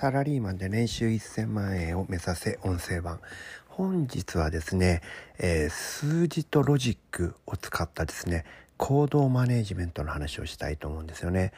サラリーマンで年収1000万円を目指せ音声版。本日はですね、えー、数字とロジックを使ったですね、行動マネジメントの話をしたいと思うんですよね。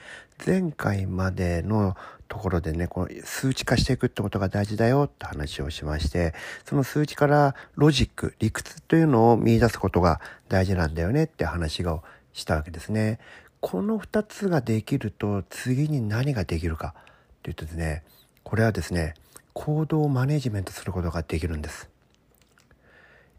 前回までのところでね、この数値化していくってことが大事だよって話をしまして、その数値からロジック、理屈というのを見出すことが大事なんだよねって話をしたわけですね。この2つができると次に何ができるかっていうとですね、これはですね、行動をマネジメントすることができるんです。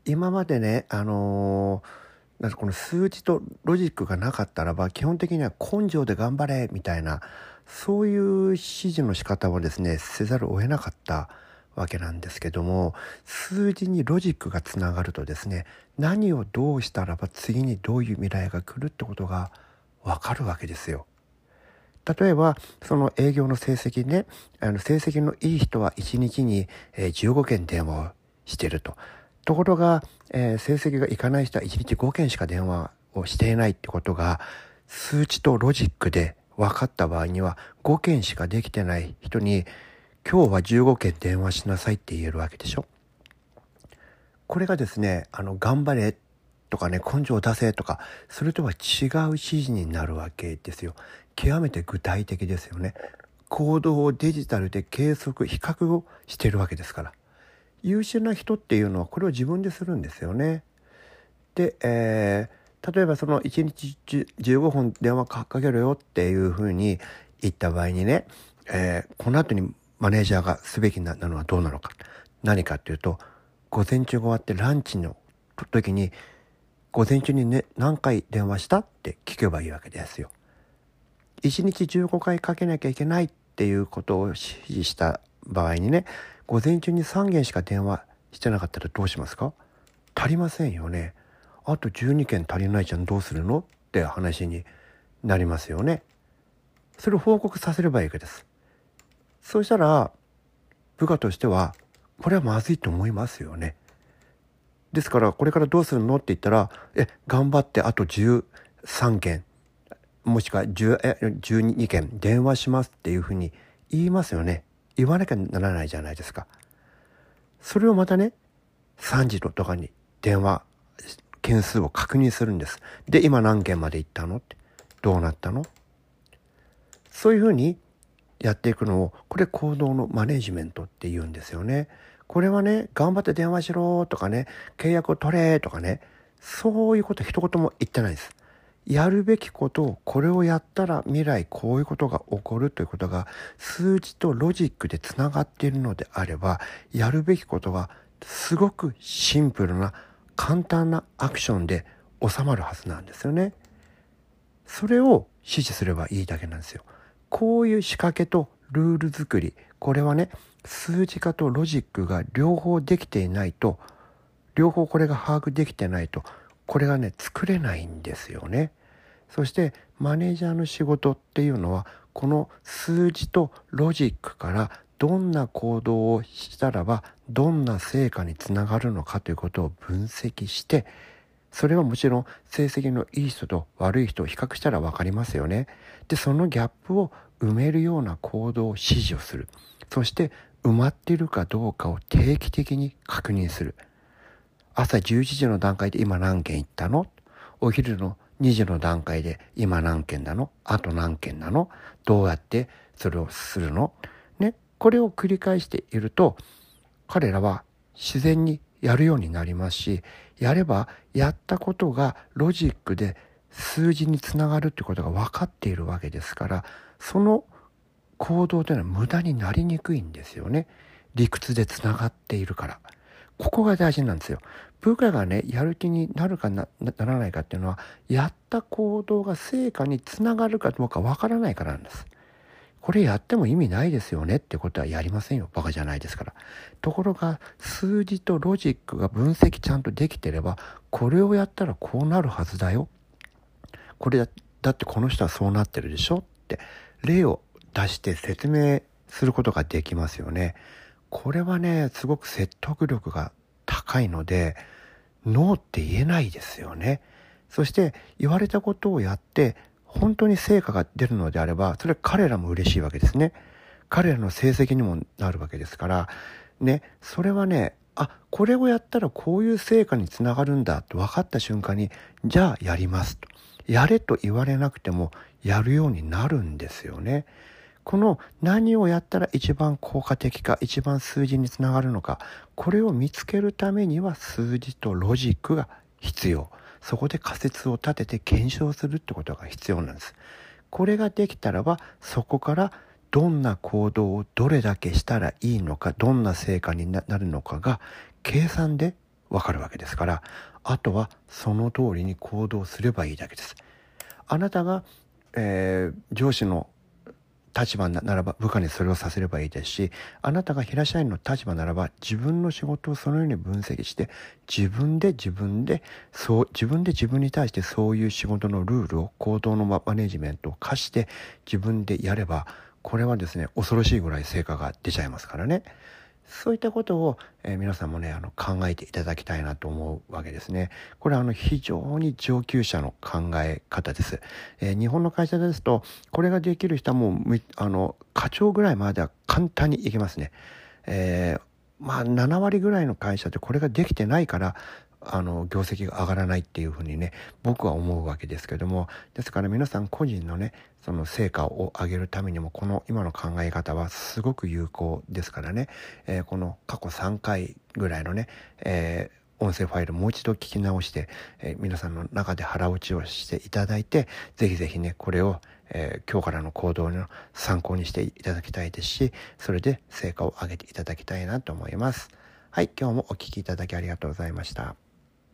今までね、あのーなんかこの数字とロジックがなかったらば基本的には根性で頑張れみたいなそういう指示の仕方をですねせざるを得なかったわけなんですけども数字にロジックがつながるとですね何をどうしたらば次にどういう未来が来るってことがわかるわけですよ。例えばその営業の成績ねあの成績のいい人は1日に15件電話をしてると。ところが、えー、成績がいかない人は1日5件しか電話をしていないってことが数値とロジックで分かった場合には5件しかできてない人に今日は15件電話しなさいって言えるわけでしょ。これがですね、あの、頑張れとかね、根性を出せとか、それとは違う指示になるわけですよ。極めて具体的ですよね。行動をデジタルで計測、比較をしてるわけですから。優秀な人っていうのはこれを自分でするんですよね。で、えー、例えばその1日15分電話かけろよっていうふうに言った場合にね、えー、この後にマネージャーがすべきなのはどうなのか。何かっていうと、午前中が終わってランチの時に、午前中にね、何回電話したって聞けばいいわけですよ。1日15回かけなきゃいけないっていうことを指示した場合にね、午前中に3件しか電話してなかったらどうしますか？足りませんよね。あと12件足りないじゃんどうするの？って話になりますよね。それを報告させればいいわけです。そうしたら部下としてはこれはまずいと思いますよね。ですからこれからどうするの？って言ったらえ頑張ってあと13件もしくは12件電話しますっていうふうに言いますよね。言わなきゃならないじゃないですか。それをまたね、3時とかに電話、件数を確認するんです。で、今何件まで行ったの？って。どうなったの？そういうふうにやっていくのを、これ行動のマネジメントって言うんですよね。これはね、頑張って電話しろとかね、契約を取れとかね、そういうこと一言も言ってないです。やるべきことをこれをやったら未来こういうことが起こるということが数字とロジックでつながっているのであればやるべきことはすごくシンプルな簡単なアクションで収まるはずなんですよね。それを指示すればいいだけなんですよ。こういう仕掛けとルール作りこれはね数字化とロジックが両方できていないと両方これが把握できてないとこれがね作れないんですよね。そしてマネージャーの仕事っていうのはこの数字とロジックからどんな行動をしたらばどんな成果につながるのかということを分析してそれはもちろん成績のいい人と悪い人を比較したら分かりますよね。でそのギャップを埋めるような行動を指示をするそして埋まってるかどうかを定期的に確認する。朝11時の段階で今何件行ったの？お昼の2時の段階で今何件なの？あと何件なの？どうやってそれをするの？ね、これを繰り返していると彼らは自然にやるようになりますしやればやったことがロジックで数字につながるってことが分かっているわけですからその行動というのは無駄になりにくいんですよね理屈でつながっているから。ここが大事なんですよ。部下がね、やる気になるかならないかっていうのは、やった行動が成果につながるかどうかわからないからなんです。これやっても意味ないですよねってことはやりませんよ。バカじゃないですから。ところが、数字とロジックが分析ちゃんとできてれば、これをやったらこうなるはずだよ。これだってこの人はそうなってるでしょって、例を出して説明することができますよね。これはね、すごく説得力が高いので、ノーって言えないですよね。そして言われたことをやって、本当に成果が出るのであれば、それは彼らも嬉しいわけですね。彼らの成績にもなるわけですからねそれはねあこれをやったらこういう成果につながるんだと分かった瞬間にじゃあやりますとやれと言われなくてもやるようになるんですよね。この何をやったら一番効果的か一番数字につながるのかこれを見つけるためには数字とロジックが必要。そこで仮説を立てて検証するってことが必要なんです。これができたらばそこからどんな行動をどれだけしたらいいのかどんな成果になるのかが計算でわかるわけですから。あとはその通りに行動すればいいだけです。あなたが、えー、上司の立場ならば部下にそれをさせればいいですしあなたが平社員の立場ならば自分の仕事をそのように分析して自分で自分でそう自分で自分に対してそういう仕事のルールを行動のマネジメントを課して自分でやればこれはですね恐ろしいぐらい成果が出ちゃいますからね。そういったことを、えー、皆さんもねあの考えていただきたいなと思うわけですね。これはあの非常に上級者の考え方です。えー、日本の会社ですとこれができる人はもうあの課長ぐらいまでは簡単にいけますね。えーまあ7割ぐらいの会社ってこれができてないからあの業績が上がらないっていうふうにね僕は思うわけですけどもですから皆さん個人のねその成果を上げるためにもこの今の考え方はすごく有効ですからね、えー、この過去3回ぐらいのね、えー音声ファイルもう一度聞き直して、えー、皆さんの中で腹落ちをしていただいてぜひぜひねこれを、えー、今日からの行動の参考にしていただきたいですしそれで成果を上げていただきたいなと思います。はい今日もお聴きいただきありがとうございました。